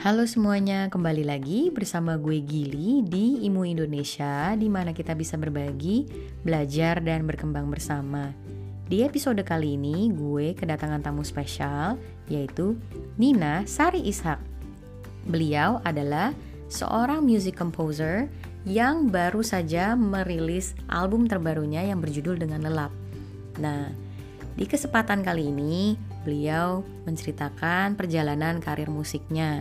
Halo semuanya, kembali lagi bersama gue Gili di Imu Indonesia di mana kita bisa berbagi, belajar dan berkembang bersama. Di episode kali ini gue kedatangan tamu spesial yaitu Nina Sari Ishak. Beliau adalah seorang music composer yang baru saja merilis album terbarunya yang berjudul dengan Lelap. Nah, di kesempatan kali ini beliau menceritakan perjalanan karir musiknya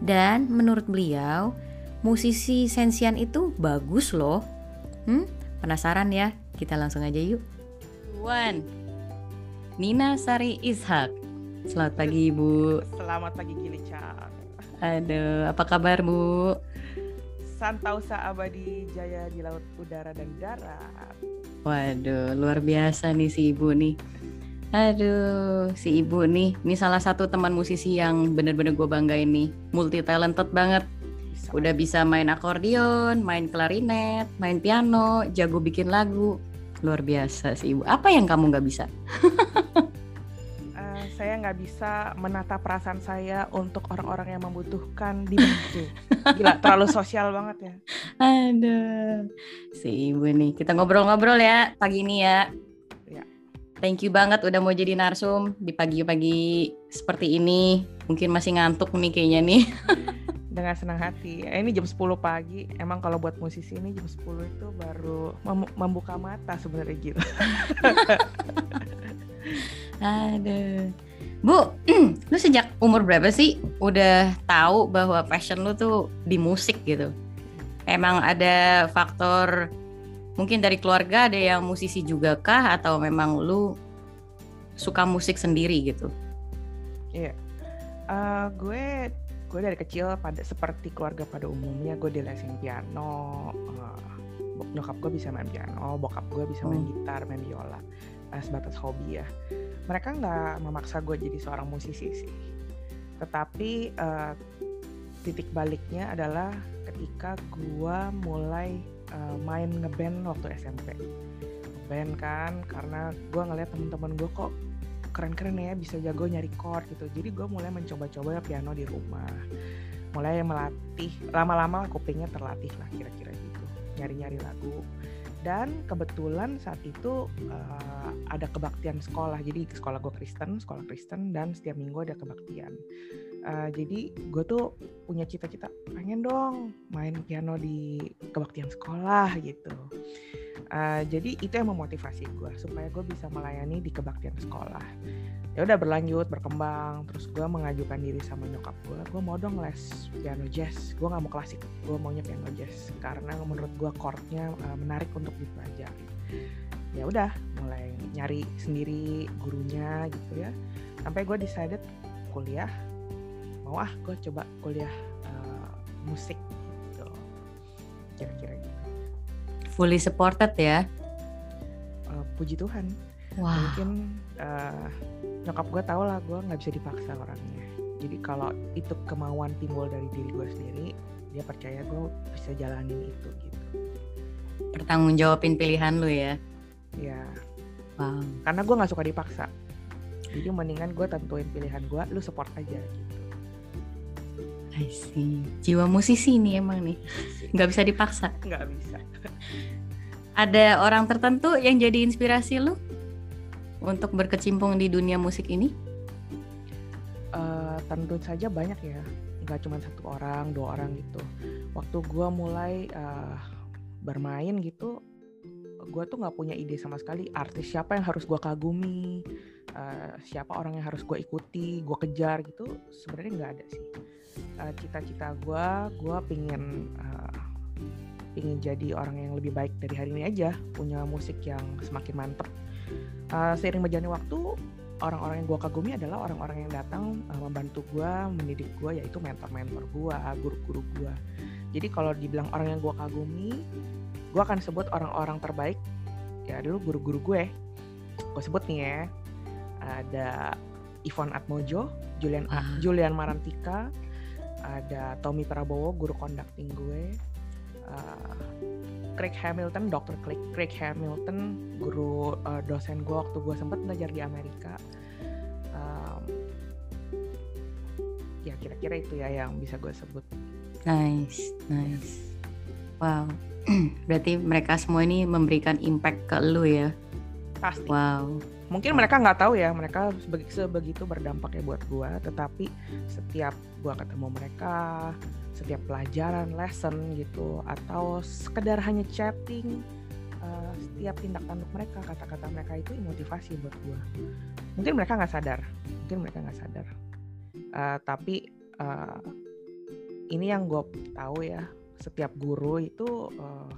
dan menurut beliau, musisi sensian itu bagus loh. Hmm, penasaran ya? Kita langsung aja yuk. One, Nina Sari Ishak. Selamat pagi Ibu. Selamat pagi Gilica. Aduh, apa kabar Bu? Santausa abadi jaya di laut, udara dan darat. Waduh, luar biasa nih si Ibu nih. Aduh, si ibu nih, ini salah satu teman musisi yang bener-bener gue banggain nih, multi talented banget. Udah bisa main akordeon, main klarinet, main piano, jago bikin lagu, luar biasa si ibu. Apa yang kamu nggak bisa? uh, saya nggak bisa menata perasaan saya untuk orang-orang yang membutuhkan dibantu. Gila, terlalu sosial banget ya. Aduh, si ibu nih, kita ngobrol-ngobrol ya pagi ini ya. Thank you banget udah mau jadi narsum di pagi-pagi seperti ini. Mungkin masih ngantuk nih kayaknya nih. Dengan senang hati. Eh, ini jam 10 pagi. Emang kalau buat musisi ini jam 10 itu baru mem membuka mata sebenarnya gitu. Aduh. Bu, lu sejak umur berapa sih udah tahu bahwa passion lu tuh di musik gitu? Emang ada faktor mungkin dari keluarga ada yang musisi juga kah atau memang lu suka musik sendiri gitu? Iya, yeah. uh, gue gue dari kecil pada seperti keluarga pada umumnya gue dilesin piano. Uh, nyokap gue bisa main piano, bokap gue bisa main hmm. gitar, main biola, uh, sebatas hobi ya. Mereka nggak memaksa gue jadi seorang musisi sih, tetapi uh, titik baliknya adalah ketika gue mulai uh, main ngeband waktu SMP band kan karena gue ngeliat temen-temen gue kok keren-keren ya bisa jago nyari chord gitu. Jadi gue mulai mencoba-coba ya piano di rumah. Mulai melatih lama-lama kupingnya terlatih lah kira-kira gitu nyari-nyari lagu. Dan kebetulan saat itu uh, ada kebaktian sekolah. Jadi sekolah gue Kristen sekolah Kristen dan setiap minggu ada kebaktian uh, jadi gue tuh punya cita-cita pengen dong main piano di kebaktian sekolah gitu. Uh, jadi itu yang memotivasi gue supaya gue bisa melayani di kebaktian sekolah. Ya udah berlanjut berkembang terus gue mengajukan diri sama nyokap gue gue mau dong les piano jazz gue nggak mau klasik gue maunya piano jazz karena menurut gue chordnya uh, menarik untuk dipelajari. Ya udah mulai nyari sendiri gurunya gitu ya. Sampai gue decided kuliah mau ah gue coba kuliah uh, musik gitu. Kira-kira gitu. Fully supported ya? Uh, puji Tuhan. Wow. mungkin uh, nyokap gue tau lah gue nggak bisa dipaksa orangnya. Jadi kalau itu kemauan timbul dari diri gue sendiri dia percaya gue bisa jalanin itu gitu. Pertanggung jawabin pilihan lu ya? Ya wow. karena gue nggak suka dipaksa. Jadi mendingan gue tentuin pilihan gue lu support aja gitu I see. Jiwa musisi nih emang nih. Nggak bisa dipaksa. Nggak bisa. Ada orang tertentu yang jadi inspirasi lu untuk berkecimpung di dunia musik ini? Uh, tentu saja banyak ya. Nggak cuma satu orang, dua orang gitu. Waktu gue mulai uh, bermain gitu, gue tuh nggak punya ide sama sekali. Artis siapa yang harus gue kagumi, uh, siapa orang yang harus gue ikuti, gue kejar gitu. Sebenarnya nggak ada sih. Uh, cita-cita gue gue pingin uh, pingin jadi orang yang lebih baik dari hari ini aja. Punya musik yang semakin mantep. Uh, seiring berjalannya waktu orang-orang yang gue kagumi adalah orang-orang yang datang uh, membantu gue mendidik gue yaitu mentor-mentor gue guru-guru gue jadi kalau dibilang orang yang gue kagumi gue akan sebut orang-orang terbaik. Ya dulu guru-guru gue. Gue sebut nih ya. Ada Ivon Atmojo, Julian ah. Julian Marantika, ada Tommy Prabowo guru conducting gue. Uh, Craig Hamilton Dr. Craig, Craig Hamilton guru uh, dosen gue waktu gue sempat belajar di Amerika. Um, ya kira-kira itu ya yang bisa gue sebut. Nice nice wow. Berarti mereka semua ini memberikan impact ke lu ya? Pasti. Wow. Mungkin mereka nggak tahu ya mereka sebegitu berdampak ya buat gue tetapi setiap gue ketemu mereka setiap pelajaran lesson gitu atau sekedar hanya chatting uh, setiap tindak tanduk mereka kata-kata mereka itu motivasi buat gue mungkin mereka nggak sadar mungkin mereka nggak sadar. Uh, tapi uh, ini yang gue tahu ya setiap guru itu uh,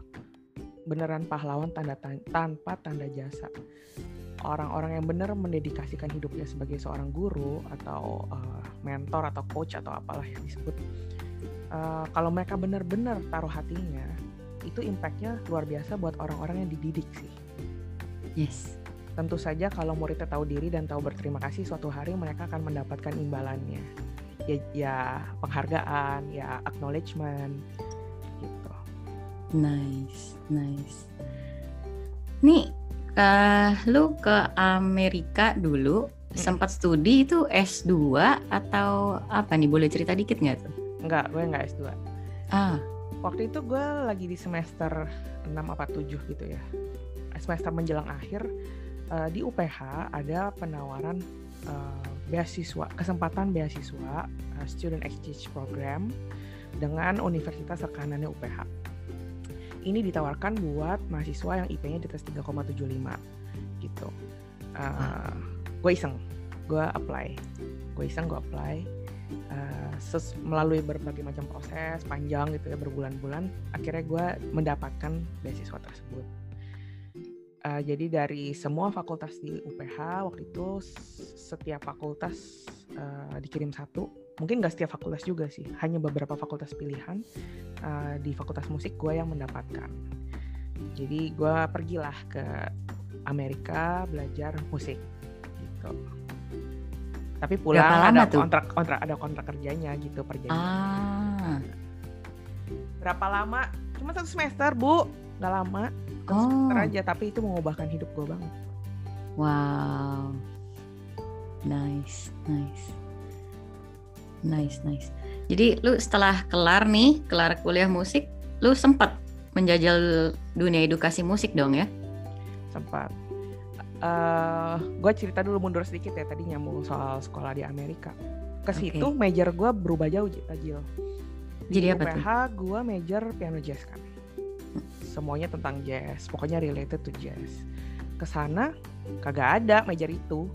beneran pahlawan tanda tanpa tanda jasa. Orang-orang yang benar mendedikasikan hidupnya sebagai seorang guru atau uh, mentor atau coach atau apalah yang disebut uh, kalau mereka benar-benar taruh hatinya itu impactnya luar biasa buat orang-orang yang dididik sih. Yes. Tentu saja kalau muridnya tahu diri dan tahu berterima kasih suatu hari mereka akan mendapatkan imbalannya. Ya, ya penghargaan ya acknowledgement nice nice. Nih uh, lu ke Amerika dulu hmm. sempat studi itu S2 atau apa nih? Boleh cerita dikit nggak tuh? Enggak, gue nggak S2 ah. Waktu itu gue lagi di semester 6 apa 7 gitu ya. Semester menjelang akhir uh, di UPH ada penawaran uh, beasiswa kesempatan beasiswa uh, student exchange program dengan universitas rekanannya UPH ini ditawarkan buat mahasiswa yang IP-nya di atas 3,75 gitu. Uh, gue iseng gue apply. Gue iseng gue apply. Uh, melalui berbagai macam proses panjang gitu ya berbulan-bulan akhirnya gue mendapatkan beasiswa tersebut. Uh, jadi dari semua fakultas di UPH waktu itu setiap fakultas uh, dikirim satu mungkin gak setiap fakultas juga sih. Hanya beberapa fakultas pilihan uh, di fakultas musik gue yang mendapatkan. Jadi gue pergilah ke Amerika belajar musik gitu. Tapi pulang ada tuh? kontrak kontrak ada kontrak kerjanya gitu perjanjian ah. berapa lama? Cuma satu semester bu. Nggak lama. Satu oh. semester aja tapi itu mengubahkan hidup gue banget. Wow. Nice nice Nice, nice. Jadi lu setelah kelar nih, kelar kuliah musik, lu sempat menjajal dunia edukasi musik dong ya? Sempat. Uh, eh, gue cerita dulu mundur sedikit ya tadi nyambung soal sekolah di Amerika. Ke situ okay. major gue berubah jauh Jil. Jadi di apa UPH gue major piano jazz kan. Semuanya tentang jazz, pokoknya related to jazz. Ke sana kagak ada major itu.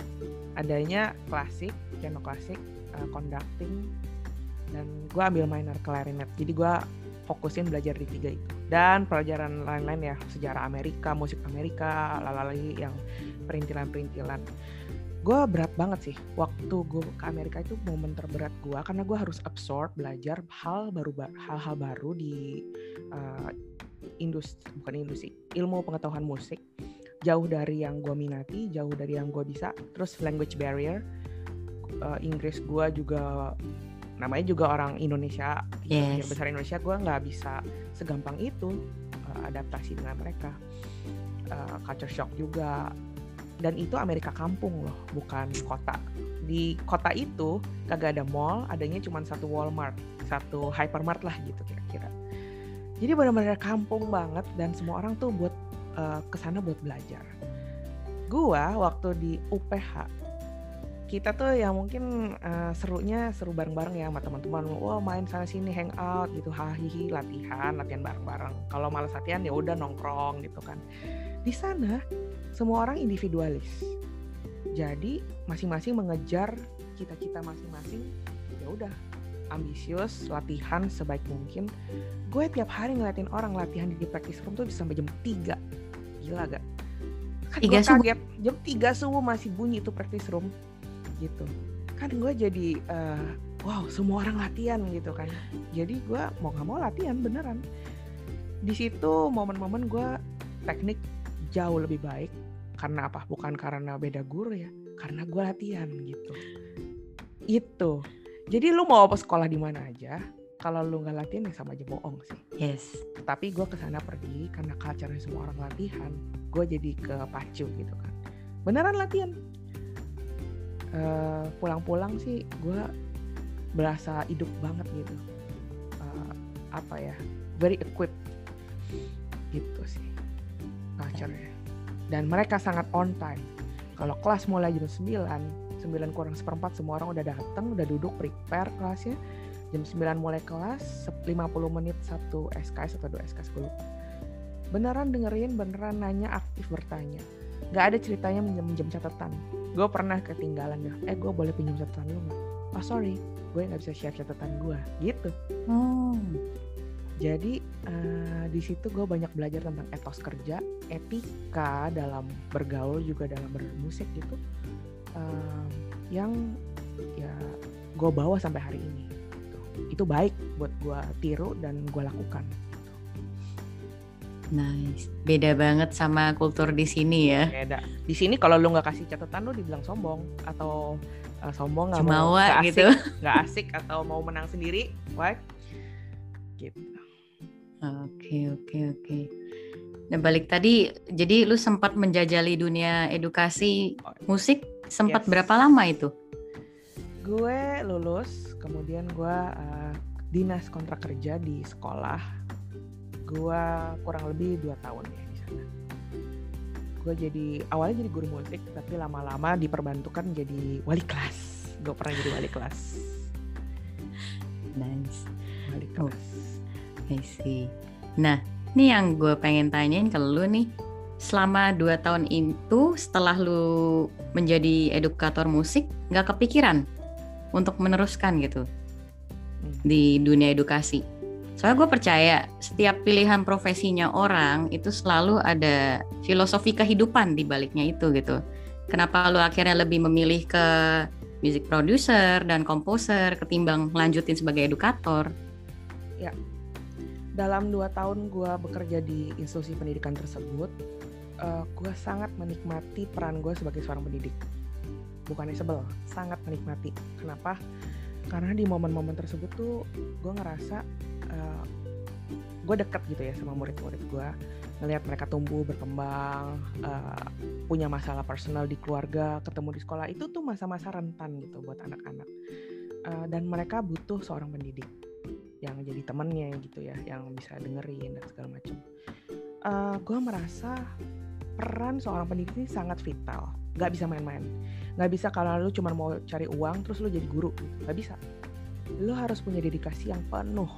Adanya klasik, piano klasik, uh, conducting dan gue ambil minor clarinet. Jadi gue fokusin belajar di tiga itu. Dan pelajaran lain-lain ya sejarah Amerika musik Amerika lalali yang perintilan-perintilan. Gue berat banget sih waktu gue ke Amerika itu momen terberat gue karena gue harus absorb belajar hal baru hal-hal baru di uh, industri bukan industri ilmu pengetahuan musik. Jauh dari yang gue minati jauh dari yang gue bisa terus language barrier uh, Inggris gue juga namanya juga orang Indonesia yes. besar Indonesia gue nggak bisa segampang itu uh, adaptasi dengan mereka. Uh, culture shock juga. Dan itu Amerika kampung loh bukan kota. Di kota itu kagak ada mall adanya cuma satu Walmart satu hypermart lah gitu kira-kira. Jadi benar-benar kampung banget dan semua orang tuh buat uh, ke sana buat belajar. Gua waktu di UPH kita tuh yang mungkin uh, serunya seru bareng-bareng ya sama teman-teman. Wah main sana sini hangout gitu, hahihi latihan, latihan bareng-bareng. Kalau malas latihan ya udah nongkrong gitu kan. Di sana semua orang individualis. Jadi masing-masing mengejar cita-cita masing-masing. Ya udah ambisius, latihan sebaik mungkin. Gue tiap hari ngeliatin orang latihan di practice room tuh bisa sampai jam 3. Gila gak? Kan gue kaget, jam 3 subuh masih bunyi itu practice room gitu. Kan gue jadi uh, wow semua orang latihan gitu kan. Jadi gue mau nggak mau latihan beneran. Di situ momen-momen gue teknik jauh lebih baik. Karena apa? Bukan karena beda guru ya. Karena gue latihan gitu. Itu. Jadi lu mau apa sekolah di mana aja kalau lu nggak latihan ya sama aja bohong sih. Yes. Tapi gue ke sana pergi karena culture semua orang latihan gue jadi ke pacu gitu kan. Beneran latihan eh, pulang-pulang sih gue berasa hidup banget gitu. Uh, apa ya very equipped gitu sih culture-nya. Dan mereka sangat on time. Kalau kelas mulai jam 9 9 kurang seperempat semua orang udah datang udah duduk prepare kelasnya. Jam 9 mulai kelas 50 menit satu SKS atau dua SKS gue beneran dengerin beneran nanya aktif bertanya nggak ada ceritanya minjem catatan. Gue pernah ketinggalan ya eh gue boleh pinjam catatan lu nggak? Oh sorry. Gue nggak bisa share catatan gue gitu. Oh. jadi uh, di situ gue banyak belajar tentang etos kerja etika dalam bergaul juga dalam bermusik gitu. Uh, yang ya gue bawa sampai hari ini. Itu baik buat gue tiru dan gue lakukan Nice. Beda banget sama kultur di sini ya. Beda. Di sini kalau lu nggak kasih catatan lu dibilang sombong atau uh, sombong nggak mau gak gitu. Nggak asik atau mau menang sendiri, what? Gitu. Oke, oke, oke. Nah, balik tadi, jadi lu sempat menjajali dunia edukasi musik sempat yes. berapa lama itu? Gue lulus, kemudian gue uh, dinas kontrak kerja di sekolah gue kurang lebih dua tahun ya di sana. Gue jadi awalnya jadi guru musik tapi lama-lama diperbantukan jadi wali kelas. Gue pernah jadi wali kelas. Nice. Wali kelas. Oh, I see. Nah ini yang gue pengen tanyain ke lu nih. Selama dua tahun itu setelah lu menjadi edukator musik nggak kepikiran untuk meneruskan gitu hmm. di dunia edukasi Soalnya gue percaya setiap pilihan profesinya orang itu selalu ada filosofi kehidupan di baliknya itu gitu. Kenapa lu akhirnya lebih memilih ke music producer dan komposer ketimbang lanjutin sebagai edukator? Ya, dalam dua tahun gue bekerja di institusi pendidikan tersebut, uh, eh, gue sangat menikmati peran gue sebagai seorang pendidik. Bukannya sebel, sangat menikmati. Kenapa? Karena di momen-momen tersebut tuh gue ngerasa uh, gue deket gitu ya sama murid-murid gue ngelihat mereka tumbuh berkembang uh, punya masalah personal di keluarga ketemu di sekolah itu tuh masa-masa rentan gitu buat anak-anak. Uh, dan mereka butuh seorang pendidik yang jadi temennya gitu ya yang bisa dengerin dan segala macam uh, gue merasa peran seorang pendidik ini sangat vital. Nggak bisa main-main. Nggak bisa kalau lu cuma mau cari uang terus lu jadi guru. Nggak bisa. Lu harus punya dedikasi yang penuh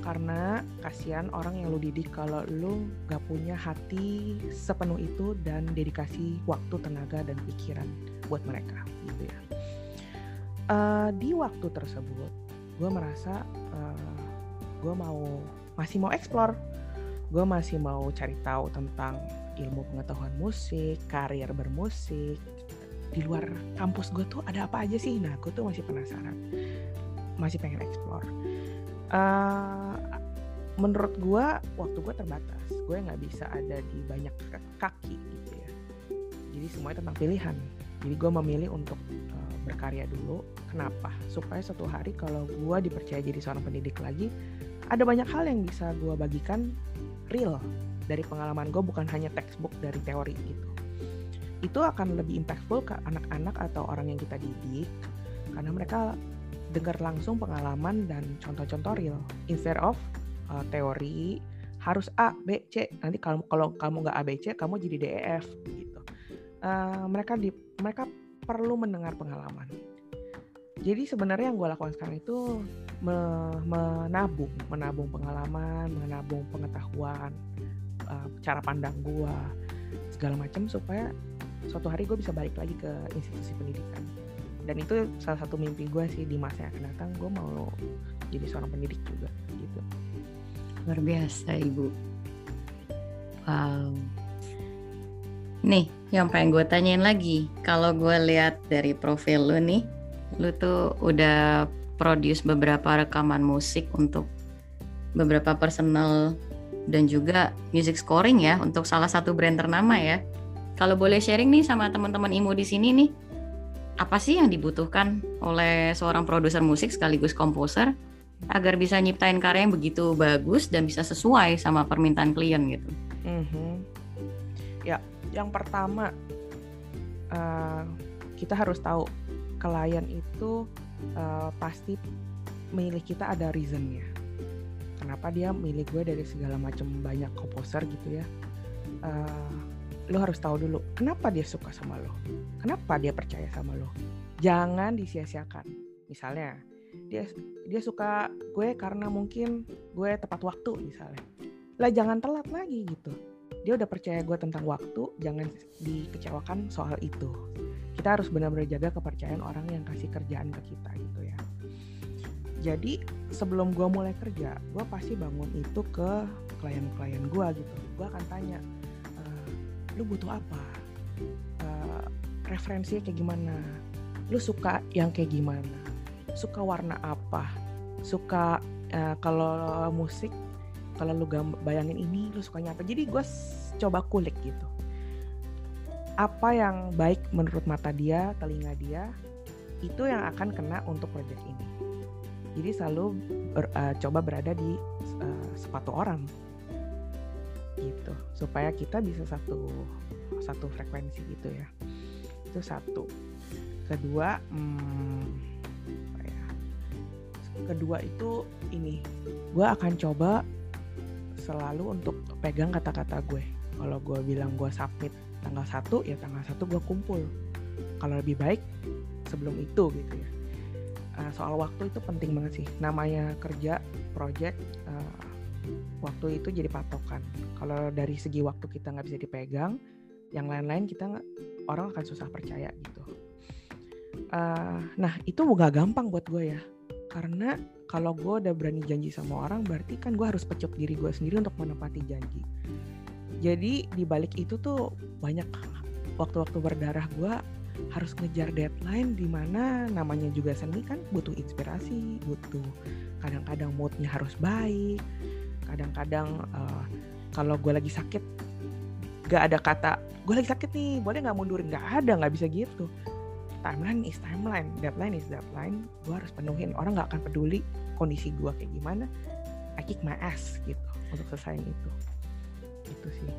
karena kasihan orang yang lu didik kalau lu gak punya hati sepenuh itu dan dedikasi waktu tenaga dan pikiran buat mereka gitu ya. Uh, di waktu tersebut gue merasa uh, eh, gue mau masih mau explore. Gue masih mau cari tahu tentang ilmu pengetahuan musik karir bermusik. Di luar kampus gue tuh ada apa aja sih? Nah gue tuh masih penasaran. Masih pengen explore uh, menurut gue waktu gue terbatas. Gue nggak bisa ada di banyak kaki gitu ya. Jadi semuanya tentang pilihan. Jadi gue memilih untuk uh, berkarya dulu. Kenapa? Supaya suatu hari kalau gue dipercaya jadi seorang pendidik lagi ada banyak hal yang bisa gue bagikan real dari pengalaman gue bukan hanya textbook dari teori gitu. Itu akan lebih impactful ke anak-anak atau orang yang kita didik karena mereka dengar langsung pengalaman dan contoh-contoh real. Instead of uh, teori harus A B C. Nanti kalau kalau kamu nggak A B C kamu jadi D E F gitu. Uh, mereka di mereka perlu mendengar pengalaman. Jadi sebenarnya yang gue lakukan sekarang itu me, menabung menabung pengalaman menabung pengetahuan uh, cara pandang gue segala macam supaya suatu hari gue bisa balik lagi ke institusi pendidikan dan itu salah satu mimpi gue sih di masa yang akan datang gue mau jadi seorang pendidik juga gitu. Luar biasa ibu. Wow. Nih yang pengen gue tanyain lagi kalau gue lihat dari profil lu nih lu tuh udah produce beberapa rekaman musik untuk beberapa personal dan juga music scoring ya untuk salah satu brand ternama ya. Kalau boleh sharing nih sama teman-teman IMU di sini nih, apa sih yang dibutuhkan oleh seorang produser musik sekaligus komposer agar bisa nyiptain karya yang begitu bagus dan bisa sesuai sama permintaan klien gitu. Mm-hmm. Ya, yang pertama uh, kita harus tahu klien itu uh, pasti milih kita ada reasonnya kenapa dia milih gue dari segala macam banyak komposer gitu ya uh, lo harus tahu dulu kenapa dia suka sama lo? Kenapa dia percaya sama lo? Jangan disia-siakan. Misalnya dia dia suka gue karena mungkin gue tepat waktu misalnya. Lah jangan telat lagi gitu. Dia udah percaya gue tentang waktu jangan dikecewakan soal itu. Kita harus benar-benar jaga kepercayaan orang yang kasih kerjaan ke kita gitu ya. Jadi sebelum gue mulai kerja gue pasti bangun itu ke klien-klien gue gitu. Gue akan tanya lu butuh apa? E, referensinya kayak gimana? Lu suka yang kayak gimana? Suka warna apa? Suka uh, kalau musik kalau lu bayangin ini lu sukanya apa? Jadi gue coba kulik gitu. Apa yang baik menurut mata dia telinga dia itu yang akan kena untuk project ini. Jadi selalu ber, uh, coba berada di uh, sepatu orang gitu. Supaya kita bisa satu satu frekuensi gitu ya. Itu satu. Kedua hmm, kedua itu ini. Gue akan coba selalu untuk pegang kata-kata gue. Kalau gue bilang gue submit tanggal satu ya tanggal satu gue kumpul. Kalau lebih baik sebelum itu gitu ya. Uh, soal waktu itu penting banget sih. Namanya kerja project uh, waktu itu jadi patokan. Kalau dari segi waktu kita nggak bisa dipegang yang lain-lain kita orang akan susah percaya gitu. Uh, nah itu gak gampang buat gue ya. Karena kalau gue udah berani janji sama orang berarti kan gue harus pecut diri gue sendiri untuk menepati janji. Jadi di balik itu tuh banyak waktu-waktu berdarah gue harus ngejar deadline di mana namanya juga seni kan butuh inspirasi butuh kadang-kadang moodnya harus baik kadang-kadang uh, kalau gue lagi sakit gak ada kata gue lagi sakit nih boleh nggak mundurin? Nggak ada nggak bisa gitu. Timeline is timeline deadline is deadline. Gue harus penuhin. Orang nggak akan peduli kondisi gue kayak gimana. I kick my ass gitu untuk selesaiin itu. Itu sih.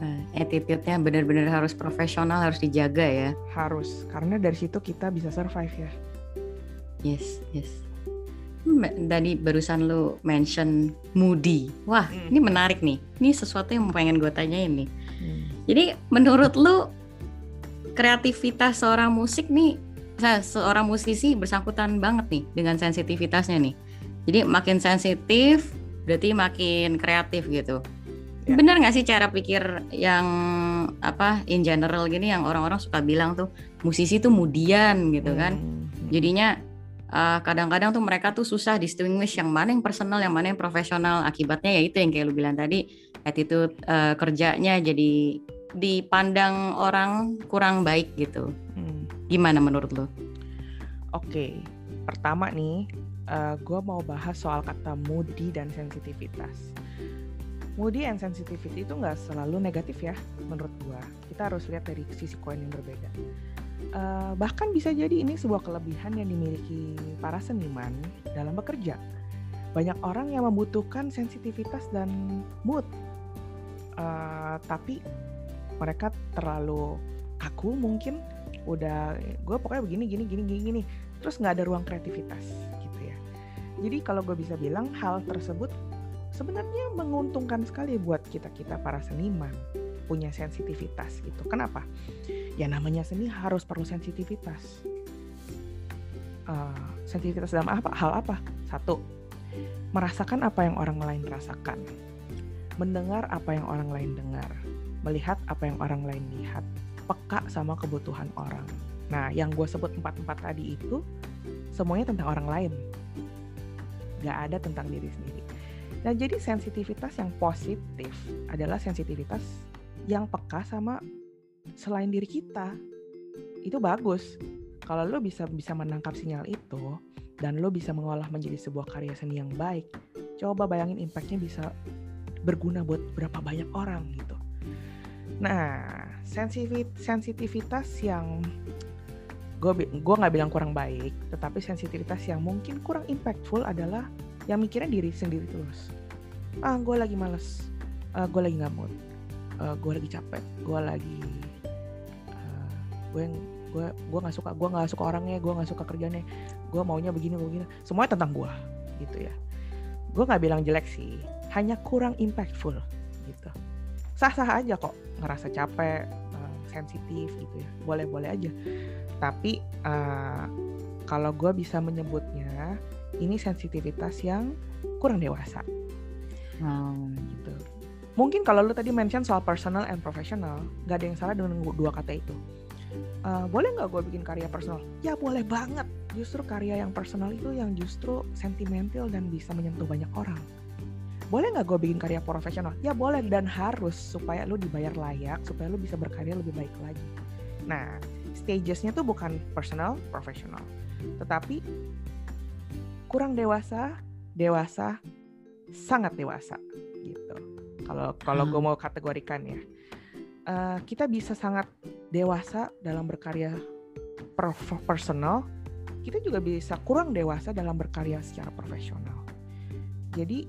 Nah, attitude-nya benar-benar harus profesional, harus dijaga ya. Harus, karena dari situ kita bisa survive ya. Yes, yes. Tadi barusan lu mention moody. Wah, hmm. ini menarik nih. Ini sesuatu yang pengen gue tanyain nih. Hmm. Jadi menurut lu kreativitas seorang musik nih seorang musisi bersangkutan banget nih dengan sensitivitasnya nih. Jadi makin sensitif berarti makin kreatif gitu. Ya. Bener nggak sih cara pikir yang apa in general gini yang orang-orang suka bilang tuh musisi tuh mudian gitu kan. Hmm. Kadang eh, kadang-kadang tuh mereka tuh susah distinguish yang mana yang personal, yang mana yang profesional. Akibatnya ya itu yang kayak lu bilang tadi, attitude uh, kerjanya jadi dipandang orang kurang baik gitu. Hmm. Gimana menurut lo? Oke, pertama nih, uh, eh, gue mau bahas soal kata moody dan sensitivitas. Moody and sensitivity itu nggak selalu negatif ya, menurut gue. Kita harus lihat dari sisi koin yang berbeda. Uh, bahkan bisa jadi ini sebuah kelebihan yang dimiliki para seniman dalam bekerja. Banyak orang yang membutuhkan sensitivitas dan mood, uh, tapi mereka terlalu kaku mungkin. Udah gue pokoknya begini gini gini gini gini. Terus nggak ada ruang kreativitas gitu ya. Jadi kalau gue bisa bilang hal tersebut sebenarnya menguntungkan sekali buat kita kita para seniman punya sensitivitas gitu. Kenapa? Ya namanya seni harus perlu sensitivitas. Uh, sensitivitas dalam apa? Hal apa? Satu merasakan apa yang orang lain rasakan. Mendengar apa yang orang lain dengar. Melihat apa yang orang lain lihat, peka sama kebutuhan orang. Nah, yang gue sebut empat-empat tadi itu semuanya tentang orang lain, gak ada tentang diri sendiri. Nah, jadi sensitivitas yang positif adalah sensitivitas yang peka sama selain diri kita. Itu bagus. Kalau lo bisa bisa menangkap sinyal itu dan lo bisa mengolah menjadi sebuah karya seni yang baik, coba bayangin impactnya bisa berguna buat berapa banyak orang gitu. Nah, sensitivitas yang gue gue nggak bilang kurang baik, tetapi sensitivitas yang mungkin kurang impactful adalah yang mikirnya diri sendiri terus. Ah, gue lagi males, uh, ah, gue lagi nggak mood, uh, ah, gue lagi capek, gue lagi uh, gue gue gue nggak suka gue nggak suka orangnya gue nggak suka kerjanya gue maunya begini begini. Semuanya tentang gue gitu ya. Gue nggak bilang jelek sih hanya kurang impactful gitu. Sah-sah aja kok ngerasa capek uh, sensitif gitu ya. Boleh-boleh aja. Tapi uh, kalau gue bisa menyebutnya ini sensitivitas yang kurang dewasa. Hmm. gitu mungkin kalau lu tadi mention soal personal and professional gak ada yang salah dengan dua kata itu. Uh, boleh nggak gue bikin karya personal? Ya boleh banget. Justru karya yang personal itu yang justru sentimental dan bisa menyentuh banyak orang. Boleh nggak gue bikin karya profesional? Ya boleh. Dan harus supaya lu dibayar layak supaya lu bisa berkarya lebih baik lagi. Nah stagesnya tuh bukan personal profesional tetapi kurang dewasa dewasa sangat dewasa gitu kalau kalau gue hmm. mau kategorikan ya. Uh, kita bisa sangat dewasa dalam berkarya personal. Kita juga bisa kurang dewasa dalam berkarya secara profesional. Jadi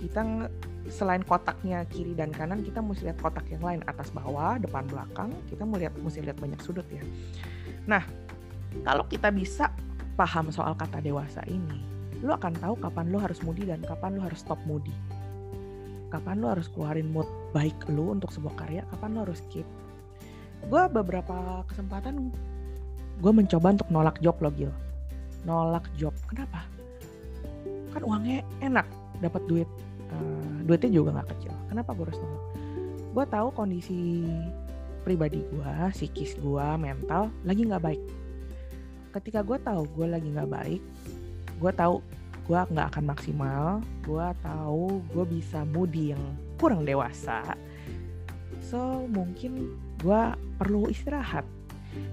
kita selain kotaknya kiri dan kanan kita mesti lihat kotak yang lain. Atas bawah depan belakang kita melihat mesti lihat banyak sudut ya. Nah kalau kita bisa paham soal kata dewasa ini lu akan tahu kapan lu harus moody dan kapan lu harus stop moody kapan lu harus keluarin mood baik lu untuk sebuah karya kapan lu harus keep gue beberapa kesempatan gue mencoba untuk nolak job lo Gil. Nolak job. Kenapa? Kan uangnya enak dapat duit. Uh, duitnya juga nggak kecil. Kenapa gue harus nolak? Gue tahu kondisi pribadi gue psikis gue mental lagi nggak baik. Ketika gue tahu gue lagi nggak baik gue tahu gue nggak akan maksimal. Gue tahu gue bisa moody yang kurang dewasa. So mungkin gue perlu istirahat.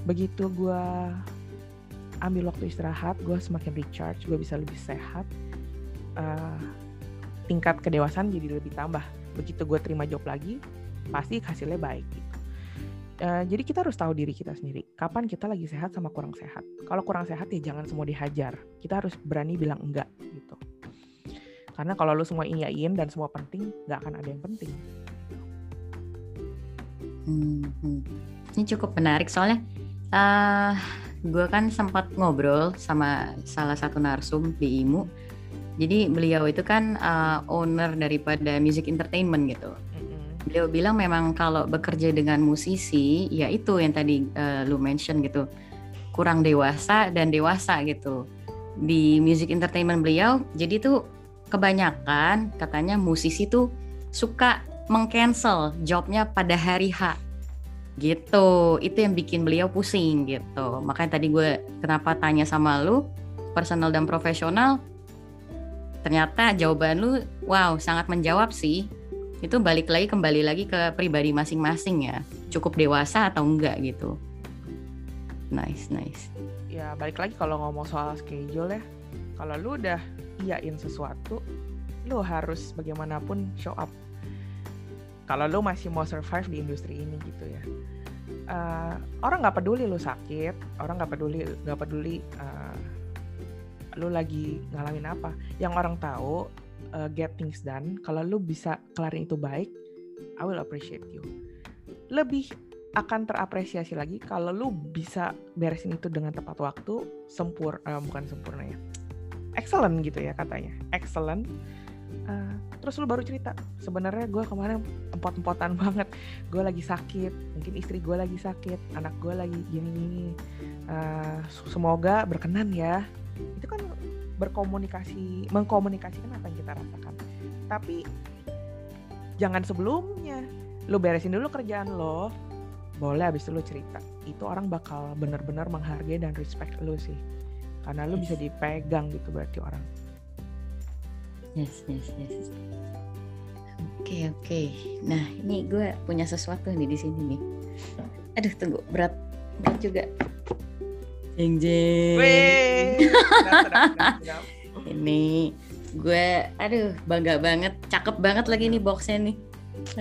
Begitu gue ambil waktu istirahat gue semakin recharge gue bisa lebih sehat uh, tingkat kedewasaan jadi lebih tambah. Begitu gue terima job lagi pasti hasilnya baik gitu uh, jadi kita harus tahu diri kita sendiri. Kapan kita lagi sehat sama kurang sehat? Kalau kurang sehat ya jangan semua dihajar. Kita harus berani bilang enggak gitu. Karena kalau lu semua iyain dan semua penting nggak akan ada yang penting. Hmm, hmm. ini cukup menarik soalnya uh, gue kan sempat ngobrol sama salah satu narsum di IMU jadi beliau itu kan uh, owner daripada music entertainment gitu. Beliau bilang memang kalau bekerja dengan musisi, ya itu yang tadi uh, lu mention gitu, kurang dewasa dan dewasa gitu. Di music entertainment beliau, jadi tuh kebanyakan katanya musisi tuh suka mengcancel jobnya pada hari H. Gitu. Itu yang bikin beliau pusing gitu. Makanya tadi gue kenapa tanya sama lu personal dan profesional ternyata jawaban lu wow sangat menjawab sih itu balik lagi kembali lagi ke pribadi masing-masing ya. Cukup dewasa atau enggak gitu. Nice nice. Ya balik lagi kalau ngomong soal schedule ya. Kalau lu udah iyain sesuatu lu harus bagaimanapun show up. Kalau lu masih mau survive di industri ini gitu ya. Uh, orang nggak peduli lu sakit orang nggak peduli nggak peduli uh, lu lagi ngalamin apa. Yang orang tahu uh, get things done kalau lu bisa kelarin itu baik I will appreciate you. Lebih akan terapresiasi lagi kalau lu bisa beresin itu dengan tepat waktu sempur uh, bukan sempurna ya excellent gitu ya katanya excellent. Uh, terus lu baru cerita sebenarnya gue kemarin empot-empotan banget gue lagi sakit mungkin istri gue lagi sakit anak gue lagi gini-gini. Uh, semoga berkenan ya. Itu kan berkomunikasi mengkomunikasikan apa yang kita rasakan. Tapi jangan sebelumnya. Lu beresin dulu kerjaan lo boleh abis itu lu cerita. Itu orang bakal benar-benar menghargai dan respect lu sih. Karena lu yes. bisa dipegang gitu berarti orang. Yes yes yes. Oke okay, oke. Okay. nah ini gue punya sesuatu nih di sini nih. Aduh tunggu. Berat. Berat juga Jeng jeng. ini gue aduh bangga banget, cakep banget lagi nih boxnya nih.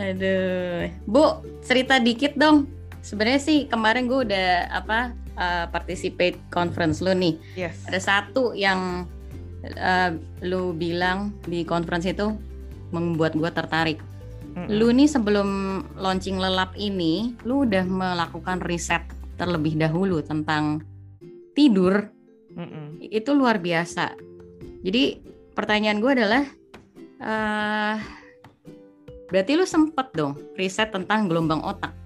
Aduh, Bu, cerita dikit dong. Sebenarnya sih kemarin gue udah apa uh, participate conference lu nih. Yes. Ada satu yang uh, lu bilang di conference itu membuat gue tertarik. Mm -hmm. Lu nih sebelum launching lelap ini, lu udah melakukan riset terlebih dahulu tentang tidur Mm-mm. itu luar biasa. Jadi pertanyaan gue adalah, uh, berarti lu sempet dong riset tentang gelombang otak?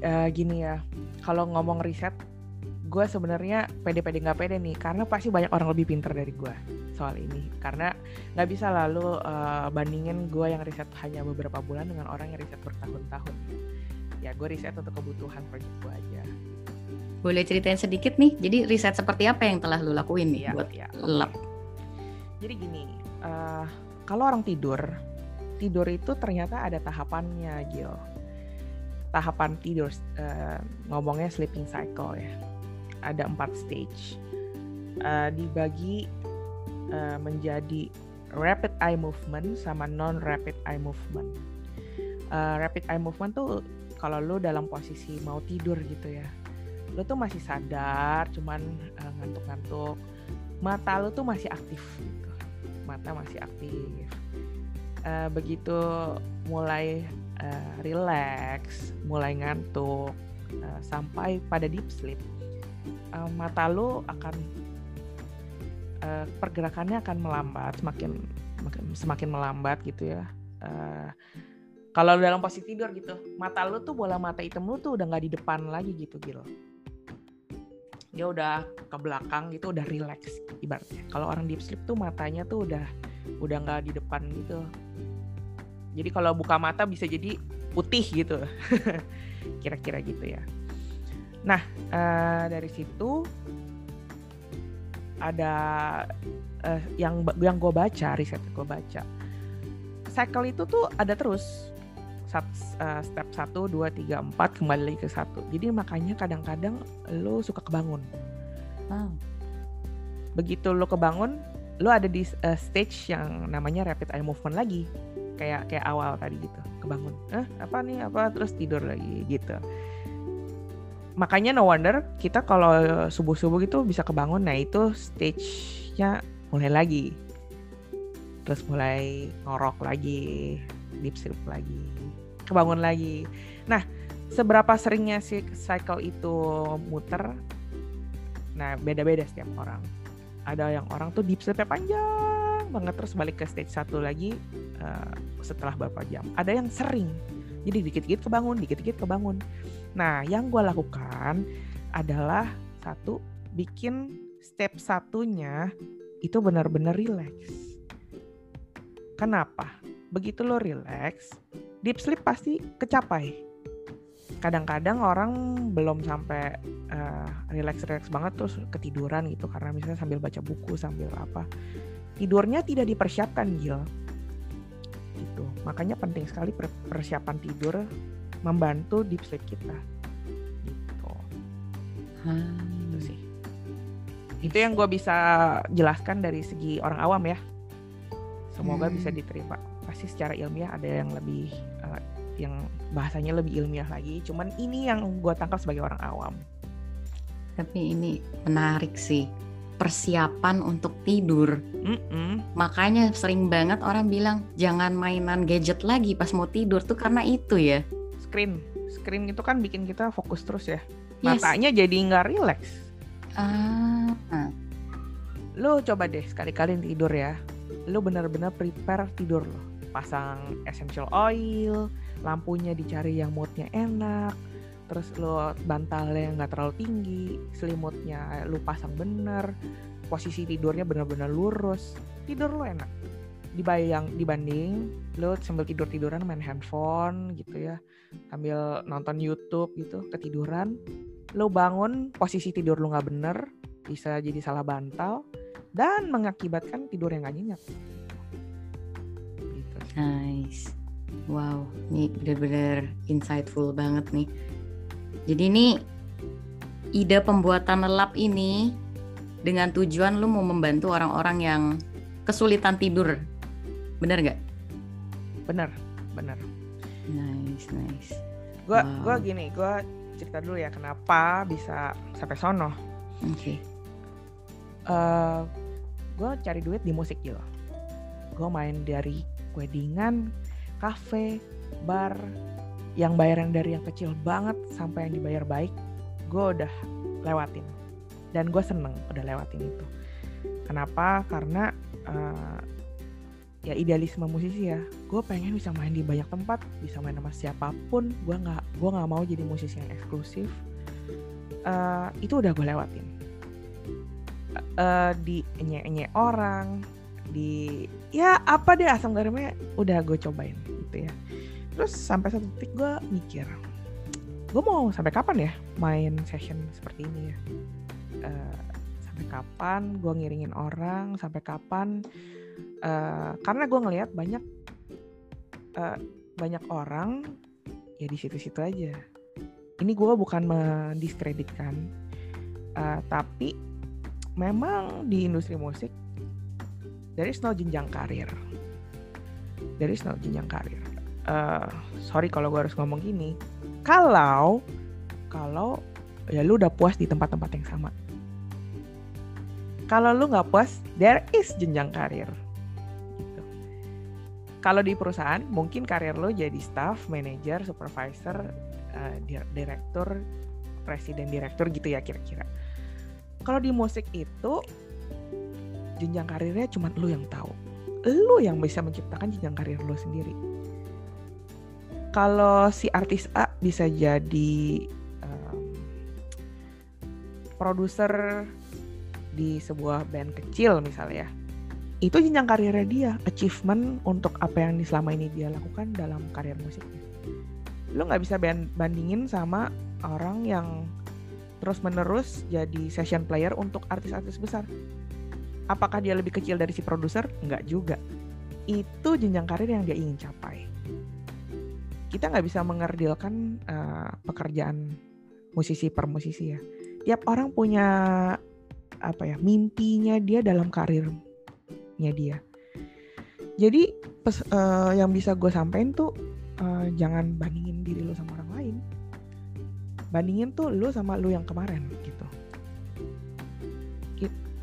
Uh, gini ya, kalau ngomong riset, gue sebenarnya pede-pede nggak pede nih, karena pasti banyak orang lebih pinter dari gue soal ini. Karena nggak bisa lalu uh, bandingin gue yang riset hanya beberapa bulan dengan orang yang riset bertahun-tahun. Ya gue riset untuk kebutuhan proyek gue aja. Boleh ceritain sedikit nih, jadi riset seperti apa yang telah lu lakuin nih Iya, buat iya. lab? Jadi gini, uh, kalau orang tidur, tidur itu ternyata ada tahapannya, Gil. Tahapan tidur, uh, ngomongnya sleeping cycle ya. Ada empat stage. Uh, dibagi uh, menjadi rapid eye movement sama non rapid eye movement. Uh, rapid eye movement tuh kalau lu dalam posisi mau tidur gitu ya, lu tuh masih sadar, cuman uh, ngantuk-ngantuk. Mata lu tuh masih aktif gitu. Mata masih aktif. Uh, begitu mulai uh, relax, mulai ngantuk, uh, sampai pada deep sleep, uh, mata lu akan uh, pergerakannya akan melambat, semakin semakin melambat gitu ya. Uh, kalau dalam posisi tidur gitu, mata lu tuh bola mata hitam lu tuh udah nggak di depan lagi gitu gitu. Dia udah ke belakang gitu, udah relax ibaratnya. Kalau orang deep sleep tuh matanya tuh udah udah nggak di depan gitu. Jadi kalau buka mata bisa jadi putih gitu, kira-kira gitu ya. Nah uh, dari situ ada uh, yang yang gue baca riset gue baca cycle itu tuh ada terus Sat, uh, step 1, 2, 3, 4 kembali lagi ke satu. Jadi makanya kadang-kadang lo suka kebangun. Wow. begitu lo kebangun lo ada di uh, stage yang namanya rapid eye movement lagi. Kayak kayak awal tadi gitu kebangun. Eh apa nih apa? Terus tidur lagi gitu. Makanya no wonder kita kalau subuh-subuh gitu bisa kebangun. Nah itu stage-nya mulai lagi. Terus mulai ngorok lagi deep sleep lagi kebangun lagi. Nah seberapa seringnya si cycle itu muter? Nah beda-beda setiap orang. Ada yang orang tuh deep sleep panjang banget terus balik ke stage satu lagi uh, setelah beberapa jam. Ada yang sering. Jadi dikit-dikit kebangun dikit-dikit kebangun. Nah, yang gue lakukan adalah satu, bikin step satunya itu benar-benar relax. Kenapa? Begitu lo relax, deep sleep pasti kecapai. Kadang-kadang orang belum sampai uh, relax-relax banget terus ketiduran gitu karena misalnya sambil baca buku sambil apa. Tidurnya tidak dipersiapkan, Gil. Gitu. Makanya penting sekali persiapan tidur membantu deep sleep kita gitu Hmm. itu sih itu yang gue bisa jelaskan dari segi orang awam ya semoga Hmm. bisa diterima pasti secara ilmiah ada yang lebih uh, yang bahasanya lebih ilmiah lagi cuman ini yang gue tangkap sebagai orang awam Tapi ini menarik sih. Persiapan untuk tidur. Mm-mm. Makanya sering banget orang bilang jangan mainan gadget lagi pas mau tidur tuh karena itu ya. screen screen itu kan bikin kita fokus terus ya Yes. matanya jadi nggak relax Ah, ah. lo coba deh sekali-kali tidur ya lo benar-benar prepare tidur lo pasang essential oil lampunya dicari yang moodnya enak terus lo bantalnya nggak terlalu tinggi selimutnya lo pasang bener posisi tidurnya benar-benar lurus tidur lo enak dibayang dibanding lo sambil tidur tiduran main handphone gitu ya sambil nonton YouTube gitu ketiduran lo bangun posisi tidur lo nggak bener bisa jadi salah bantal dan mengakibatkan tidur yang gak nyenyak. Nice. Wow, ini bener-bener insightful banget nih. Jadi ini ide pembuatan lab ini dengan tujuan lu mau membantu orang-orang yang kesulitan tidur. Bener nggak? Bener, bener. Nice, nice. Gua, Wow. gua gini, gua cerita dulu ya kenapa bisa sampai sono. Oke. Eh, gue cari duit di musik gitu. Gue main dari weddingan, cafe, bar, yang bayaran dari yang kecil banget sampai yang dibayar baik gue udah lewatin. Dan gue seneng udah lewatin itu. Kenapa? Karena uh, ya idealisme musisi ya. Gue pengen bisa main di banyak tempat bisa main sama siapa pun. Gue nggak gue nggak mau jadi musisi yang eksklusif. Uh, itu udah gue lewatin. Uh, di enye-enye orang di ya apa deh asam garamnya udah gue cobain gitu ya. Terus sampai satu titik gue mikir gue mau sampai kapan ya main session seperti ini ya? Uh, sampai kapan gue ngiringin orang sampai kapan uh, karena gue ngelihat banyak uh, banyak orang ya di situ-situ aja. Ini gue bukan mendiskreditkan uh, tapi memang di industri musik dari no jenjang karir. Dari no jenjang karir. Uh, sorry kalau gue harus ngomong gini kalau kalau ya lu udah puas di tempat-tempat yang sama. Kalau lu nggak puas there is jenjang karir. Gitu. kalau di perusahaan mungkin karir lo jadi staff manager supervisor uh, direktur presiden direktur gitu ya kira-kira. Kalau di musik itu jenjang karirnya cuma lu yang tahu. Lu yang bisa menciptakan jenjang karir lu sendiri. Kalau si artis A bisa jadi um, produser di sebuah band kecil misalnya itu jenjang karirnya dia achievement untuk apa yang selama ini dia lakukan dalam karir musiknya. Lo nggak bisa bandingin sama orang yang terus menerus jadi session player untuk artis-artis besar apakah dia lebih kecil dari si produser nggak juga itu jenjang karir yang dia ingin capai kita nggak bisa mengerdilkan uh, pekerjaan musisi per musisi ya. Tiap orang punya apa ya mimpinya dia dalam karirnya dia. Jadi pes, uh, yang bisa gue sampaikan tuh uh, jangan bandingin diri lo sama orang lain. Bandingin tuh lo sama lo yang kemarin.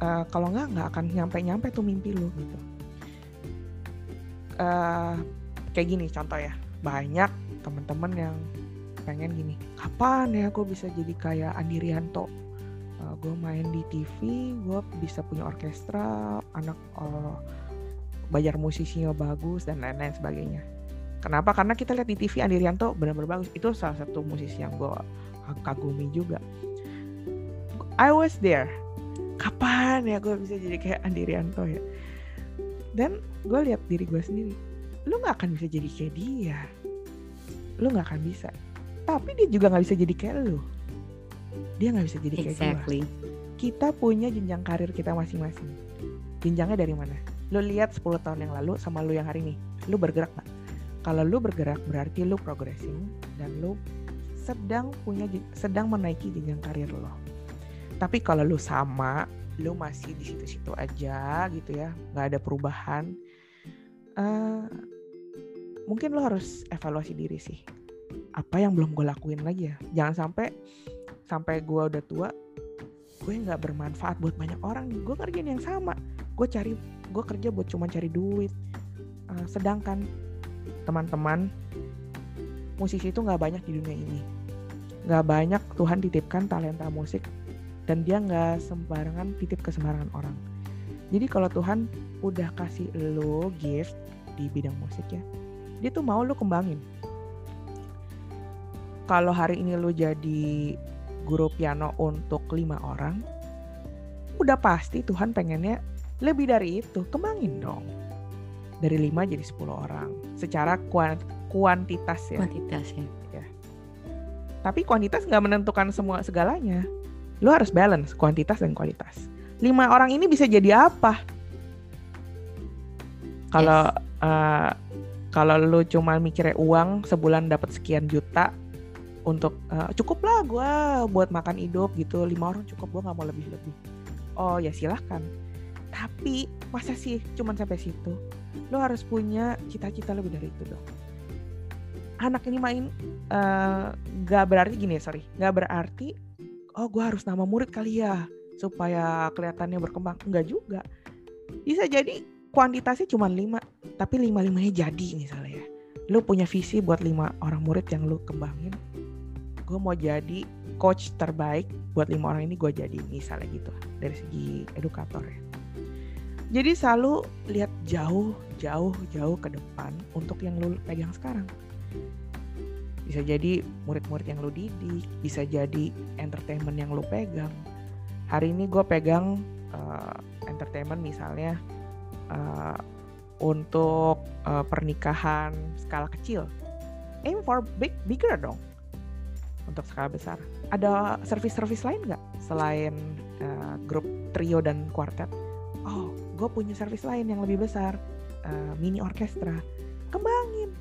Uh, kalau nggak nggak akan nyampe-nyampe tuh mimpi lo gitu. Uh, kayak gini contoh ya banyak teman-teman yang pengen gini kapan ya gue bisa jadi kayak Andi Rianto? Uh, eh, gue main di TV gue bisa punya orkestra anak uh, bayar musisinya bagus dan lain-lain sebagainya. Kenapa? Karena kita lihat di TV Andi Rianto benar-benar bagus. Itu salah satu musisi yang gue kagumi juga. I was there kapan ya gue bisa jadi kayak Andi Rianto ya? Dan gue lihat diri gue sendiri lu nggak akan bisa jadi kayak dia. Lu nggak akan bisa. Tapi dia juga nggak bisa jadi kayak lu. Dia nggak bisa jadi kayak exactly. gua kita punya jenjang karir kita masing-masing. Jenjangnya dari mana? Lu lihat 10 tahun yang lalu sama lu yang hari ini lu bergerak nggak? Kalau lu bergerak berarti lu progressing dan lu sedang punya sedang menaiki jenjang karir lo tapi kalau lu sama lu masih di situ-situ aja gitu ya nggak ada perubahan uh, mungkin lo harus evaluasi diri sih. Apa yang belum gue lakuin lagi ya? Jangan sampai sampai gue udah tua gue nggak bermanfaat buat banyak orang. Gue kerjain yang sama. Gue cari gue kerja buat cuma cari duit. Uh, sedangkan teman-teman musisi itu nggak banyak di dunia ini. Nggak banyak Tuhan titipkan talenta musik dan dia nggak sembarangan titip ke sembarangan orang. Jadi kalau Tuhan udah kasih lo gift di bidang musik ya dia tuh mau lu kembangin. Kalau hari ini lu jadi guru piano untuk lima orang udah pasti Tuhan pengennya lebih dari itu kembangin dong. Dari lima jadi 10 orang secara kuant kuantitas ya. Kuantitas ya. ya tapi kuantitas nggak menentukan semua segalanya lu harus balance kuantitas dan kualitas. Lima orang ini bisa jadi apa? Kalau yes. uh, kalau lu cuma mikirnya uang sebulan dapat sekian juta untuk uh, cukup lah gue buat makan hidup gitu. Lima orang cukup gue nggak mau lebih lebih oh ya silahkan tapi masa sih cuma sampai situ? Lo harus punya cita-cita lebih dari itu dong. Anak ini main uh, gak berarti gini sorry. Gak berarti oh gue harus nama murid kali ya supaya kelihatannya berkembang. Enggak juga. Bisa jadi kuantitasnya cuma lima tapi lima limanya jadi misalnya ya. Lu punya visi buat lima orang murid yang lu kembangin gue mau jadi coach terbaik buat lima orang ini gue jadi misalnya gitu dari segi edukator ya. Jadi selalu lihat jauh jauh jauh ke depan untuk yang lu pegang sekarang bisa jadi murid-murid yang lu didik bisa jadi entertainment yang lu pegang hari ini gue pegang uh, entertainment misalnya uh, untuk uh, pernikahan skala kecil aim for big bigger dong untuk skala besar. Ada service-service lain nggak selain uh, grup trio dan kuartet? Oh, gue punya service lain yang lebih besar, uh, mini orkestra. Kembangin.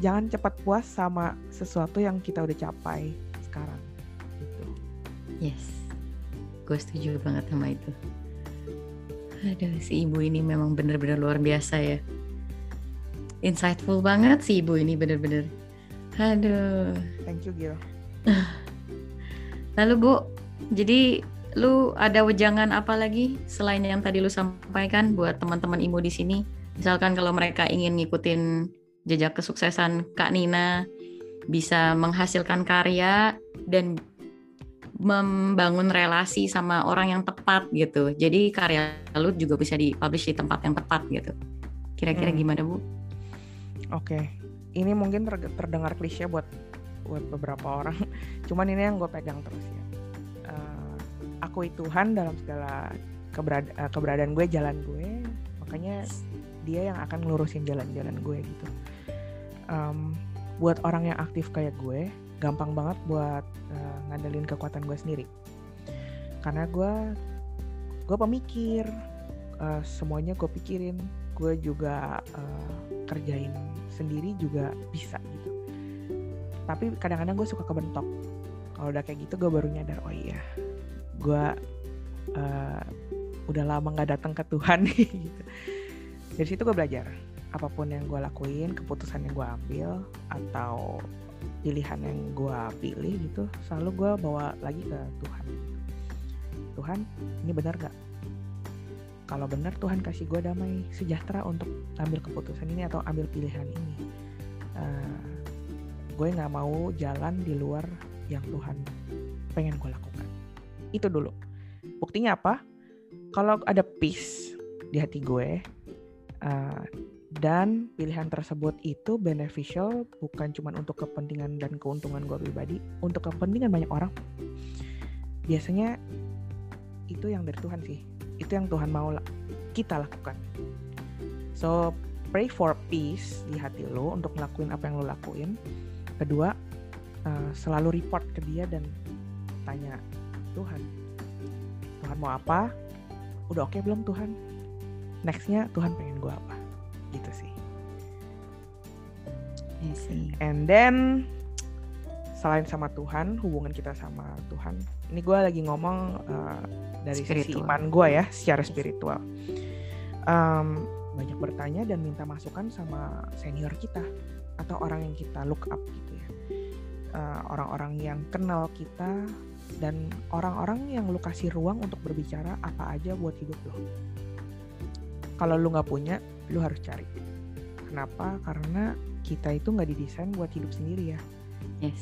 Jangan cepat puas sama sesuatu yang kita udah capai sekarang. Gitu. Yes, gue setuju banget sama itu. Aduh, si ibu ini memang bener-bener luar biasa ya. Insightful banget si ibu ini bener-bener. Aduh. Thank you Gil. Lalu Bu, jadi lu ada wejangan apa lagi selain yang tadi lu sampaikan buat teman-teman ibu di sini? Misalkan kalau mereka ingin ngikutin jejak kesuksesan Kak Nina, bisa menghasilkan karya dan membangun relasi sama orang yang tepat gitu. Jadi karya lu juga bisa dipublish di tempat yang tepat gitu. Kira-kira hmm. gimana Bu? Oke, ini mungkin terdengar klise buat buat beberapa orang cuman ini yang gue pegang terus ya uh, akui Tuhan dalam segala keberada uh, keberadaan gue jalan gue makanya dia yang akan ngelurusin jalan-jalan gue gitu um, buat orang yang aktif kayak gue gampang banget buat uh, ngandelin kekuatan gue sendiri. Karena gue gue pemikir uh, semuanya gue pikirin gue juga uh, kerjain sendiri juga bisa gitu. Tapi kadang-kadang gue suka kebentok. Kalau udah kayak gitu gue baru nyadar oh iya gue uh, udah lama nggak datang ke Tuhan gitu. Dari situ gue belajar apa pun yang gue lakuin keputusan yang gue ambil atau pilihan yang gue pilih gitu selalu gue bawa lagi ke Tuhan. Tuhan ini benar gak kalau benar Tuhan kasih gue damai sejahtera untuk ambil keputusan ini atau ambil pilihan ini. Uh, gue nggak mau jalan di luar yang Tuhan pengen gue lakukan. Itu dulu. Buktinya apa? Kalau ada peace di hati gue uh, dan pilihan tersebut itu beneficial bukan cuma untuk kepentingan dan keuntungan gue pribadi untuk kepentingan banyak orang. Biasanya itu yang dari Tuhan sih. Itu yang Tuhan mau kita lakukan. So pray for peace di hati lo untuk ngelakuin apa yang lo lakuin. Kedua uh, selalu report ke dia dan tanya Tuhan Tuhan mau apa? Udah oke okay belum Tuhan? Nextnya Tuhan pengen gue apa and then selain sama Tuhan hubungan kita sama Tuhan. Ini gue lagi ngomong uh, dari spiritual. sisi iman gue ya secara spiritual. Um, banyak bertanya dan minta masukan sama senior kita atau orang yang kita look up gitu ya. Uh, orang-orang yang kenal kita dan orang-orang yang lu kasih ruang untuk berbicara apa aja buat hidup lo. Kalau lu nggak punya lu harus cari kenapa? Karena kita itu nggak didesain buat hidup sendiri ya. Yes.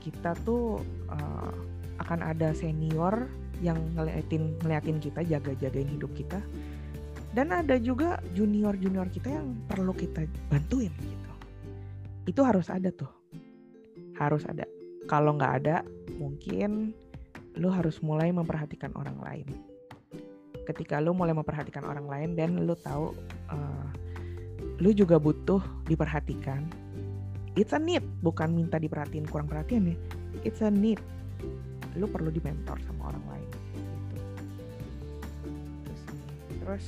Kita tuh uh, akan ada senior yang ngeliatin ngeliatin kita jaga-jagain hidup kita. Dan ada juga junior-junior kita yang perlu kita bantuin gitu. Itu harus ada tuh. Harus ada. Kalau nggak ada mungkin lu harus mulai memperhatikan orang lain. Ketika lu mulai memperhatikan orang lain dan lu tahu uh, lu juga butuh diperhatikan. It's a need bukan minta diperhatiin kurang perhatian ya. It's a need. Lu perlu di mentor sama orang lain. Gitu. terus terus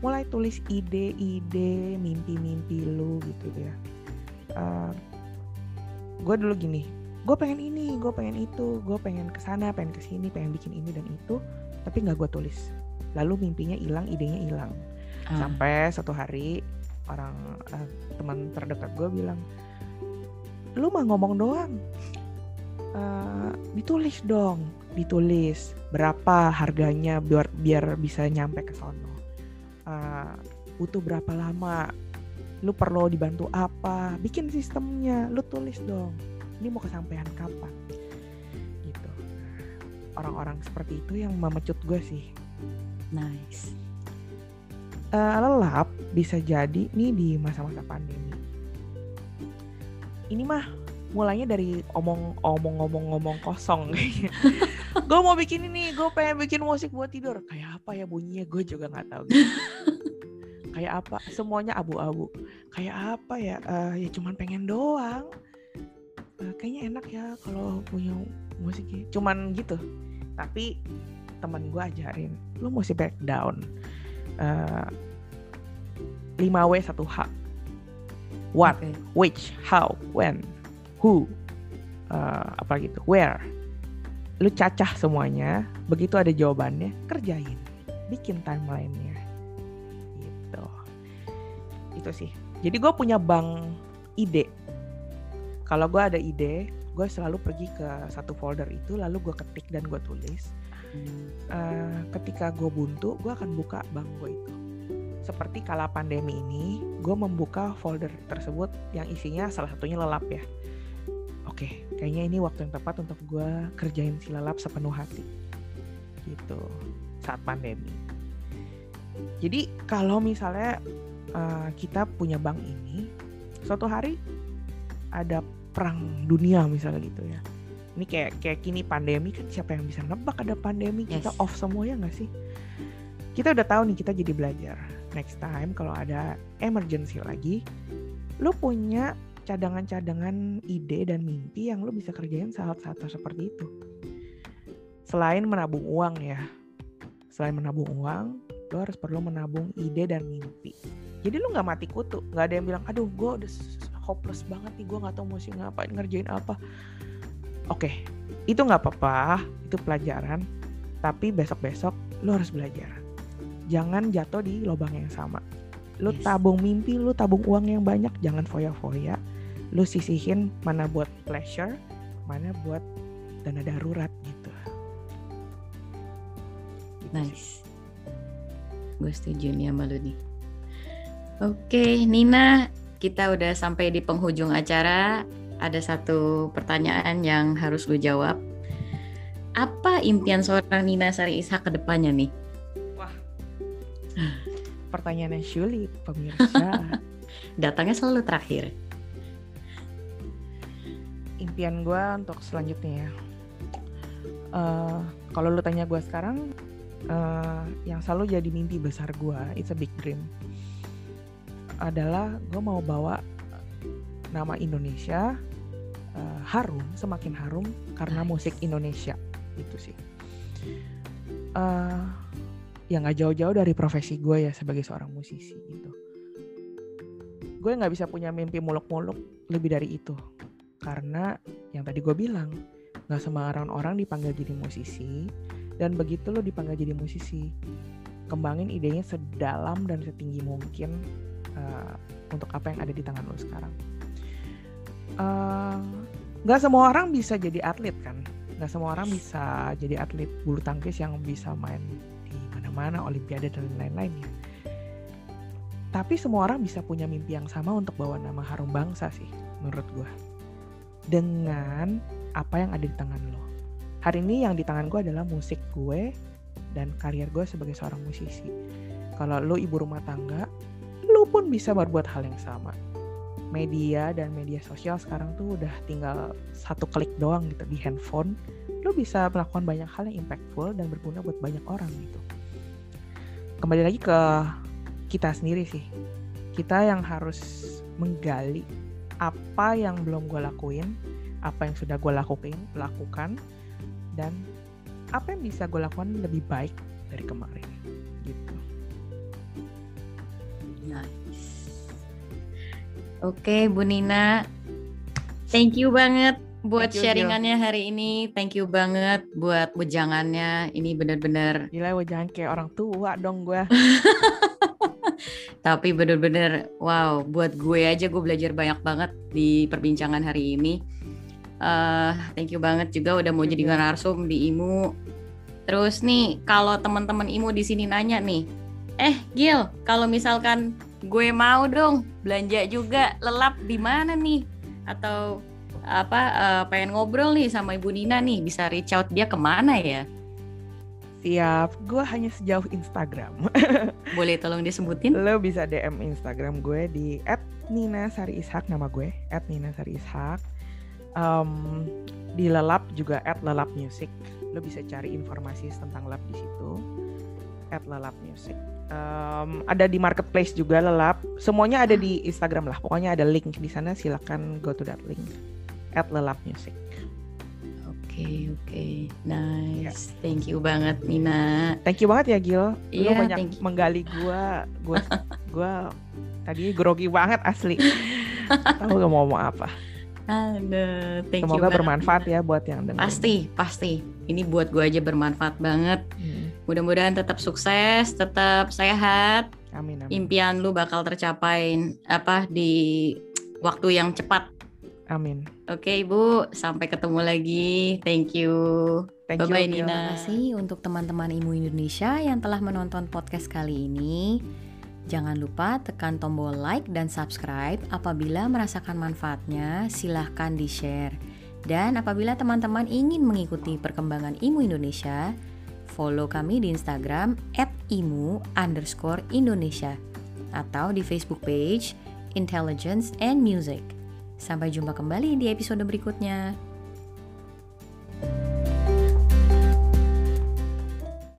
mulai tulis ide-ide mimpi-mimpi lu gitu ya. Uh, gue dulu gini gue pengen ini gue pengen itu gue pengen ke sana pengen ke sini pengen bikin ini dan itu tapi nggak gue tulis. Lalu mimpinya hilang idenya hilang uh. sampai satu hari orang uh, teman terdekat gue bilang lu mah ngomong doang. Uh, ditulis dong ditulis. Berapa harganya biar biar bisa nyampe ke sono? Uh, butuh berapa lama? Lu perlu dibantu apa? Bikin sistemnya lu tulis dong. Ini mau kesampaian kapan? Gitu. Orang-orang seperti itu yang memecut gue sih. Nice uh, lelap bisa jadi nih di masa-masa pandemi. Ini mah mulainya dari omong omong ngomong ngomong kosong. Gue mau bikin ini gue pengen bikin musik buat tidur. Kayak apa ya bunyinya? Gue juga nggak tahu. Gitu. kayak apa? Semuanya abu-abu. Kayak apa ya? Uh, ya cuman pengen doang. Uh, kayaknya enak ya kalau punya musik cuman gitu. Tapi teman gue ajarin lu mesti breakdown uh, 5W 1H what okay. which how when who uh, apa gitu where. Lu cacah semuanya begitu ada jawabannya kerjain bikin timelinenya. Gitu. Itu sih. Jadi gue punya bank ide. Kalau gue ada ide gue selalu pergi ke satu folder itu lalu gue ketik dan gue tulis. Uh, ketika gue buntu gue akan buka bank gue itu. Seperti kala pandemi ini gue membuka folder tersebut yang isinya salah satunya lelap ya. Oke kayaknya ini waktu yang tepat untuk gue kerjain si lelap sepenuh hati. Gitu saat pandemi. Jadi kalau misalnya uh, kita punya bank ini suatu hari ada perang dunia misalnya gitu ya ini kayak kayak kini pandemi kan siapa yang bisa nebak ada pandemi yes. kita off semua ya nggak sih kita udah tahu nih kita jadi belajar next time kalau ada emergency lagi lu punya cadangan-cadangan ide dan mimpi yang lo bisa kerjain saat-saat seperti itu. Selain menabung uang ya, selain menabung uang, lo harus perlu menabung ide dan mimpi. Jadi lo nggak mati kutu, nggak ada yang bilang, aduh gue udah hopeless banget nih, gue nggak tahu mesti ngapain, ngerjain apa. Oke, itu nggak apa-apa, itu pelajaran. Tapi besok-besok lo harus belajar. Jangan jatuh di lubang yang sama. Lo yes. tabung mimpi, lo tabung uang yang banyak, jangan foya-foya lu sisihin mana buat pleasure mana buat dana darurat gitu, nice gue setuju nih sama lu nih oke Nina kita udah sampai di penghujung acara ada satu pertanyaan yang harus lu jawab. Apa impian seorang Nina Sari Isa ke depannya nih? Wah. Pertanyaan yang sulit pemirsa. Datangnya selalu terakhir. Impian gue untuk selanjutnya ya. Uh, kalau lu tanya gue sekarang, uh, yang selalu jadi mimpi besar gue, it's a big dream, adalah gue mau bawa nama Indonesia uh, harum, semakin harum karena musik Indonesia itu sih. Uh, yang nggak jauh-jauh dari profesi gue ya sebagai seorang musisi gitu. Gue nggak bisa punya mimpi muluk-muluk lebih dari itu karena yang tadi gue bilang, gak sembarang orang dipanggil jadi musisi, dan begitu lo dipanggil jadi musisi, kembangin idenya sedalam dan setinggi mungkin uh, untuk apa yang ada di tangan lo sekarang. Uh, gak semua orang bisa jadi atlet kan, gak semua orang bisa jadi atlet bulu tangkis yang bisa main di mana-mana, olimpiade dan lain-lainnya. Tapi semua orang bisa punya mimpi yang sama untuk bawa nama harum bangsa sih, menurut gue dengan apa yang ada di tangan lo. Hari ini yang di tangan gue adalah musik gue dan karier gue sebagai seorang musisi. Kalau lo ibu rumah tangga, lo pun bisa berbuat hal yang sama. Media dan media sosial sekarang tuh udah tinggal satu klik doang gitu di handphone. Lo bisa melakukan banyak hal yang impactful dan berguna buat banyak orang gitu. Kembali lagi ke kita sendiri sih. Kita yang harus menggali apa yang belum gue lakuin, apa yang sudah gue lakuin, lakukan, dan apa yang bisa gue lakukan lebih baik dari kemarin, Oke, Bu Nina, thank you banget buat you, sharingannya hari ini. Thank you banget buat wejangannya. Ini benar-benar. Gila wejangan kayak orang tua dong gue. Tapi bener-bener wow, buat gue aja gue belajar banyak banget di perbincangan hari ini. Uh, thank you banget juga udah mau jadi narsum di IMU. Terus nih, kalau teman-teman IMU di sini nanya nih, eh Gil, kalau misalkan gue mau dong belanja juga lelap di mana nih? Atau apa uh, pengen ngobrol nih sama Ibu Nina nih bisa reach out dia ke mana ya? Siap, gue hanya sejauh Instagram. Boleh tolong disebutin? Lo bisa DM Instagram gue di @nina_sari_ishak nama gue @nina_sari_ishak. Um, di Lelap juga @lelapmusic. Lo bisa cari informasi tentang Lelap di situ. @lelapmusic. Um, ada di marketplace juga Lelap. Semuanya ada di Instagram lah. Pokoknya ada link di sana. Silakan go to that link. @lelapmusic okay, oke. Okay. Nice. Yeah. Thank you banget Nina. Thank you banget ya Gil. Lu yeah, banyak menggali gua. Gua gua tadi grogi banget asli. Tahu gak mau ngomong apa. Aduh, thank Semoga you bermanfaat ya buat yang dengar. Pasti, pasti. Ini buat gue aja bermanfaat banget. Hmm. Mudah-mudahan tetap sukses, tetap sehat. Amin, amin. Impian lu bakal tercapai apa di waktu yang cepat. Amin. Oke Ibu, sampai ketemu lagi. Thank you. Thank Bye-bye you, Nina. Terima kasih untuk teman-teman Imu Indonesia yang telah menonton podcast kali ini. Jangan lupa tekan tombol like dan subscribe. Apabila merasakan manfaatnya, silahkan di-share. Dan apabila teman-teman ingin mengikuti perkembangan Imu Indonesia, follow kami di Instagram at imu underscore Indonesia atau di Facebook page Intelligence and Music. Sampai jumpa kembali di episode berikutnya. thank you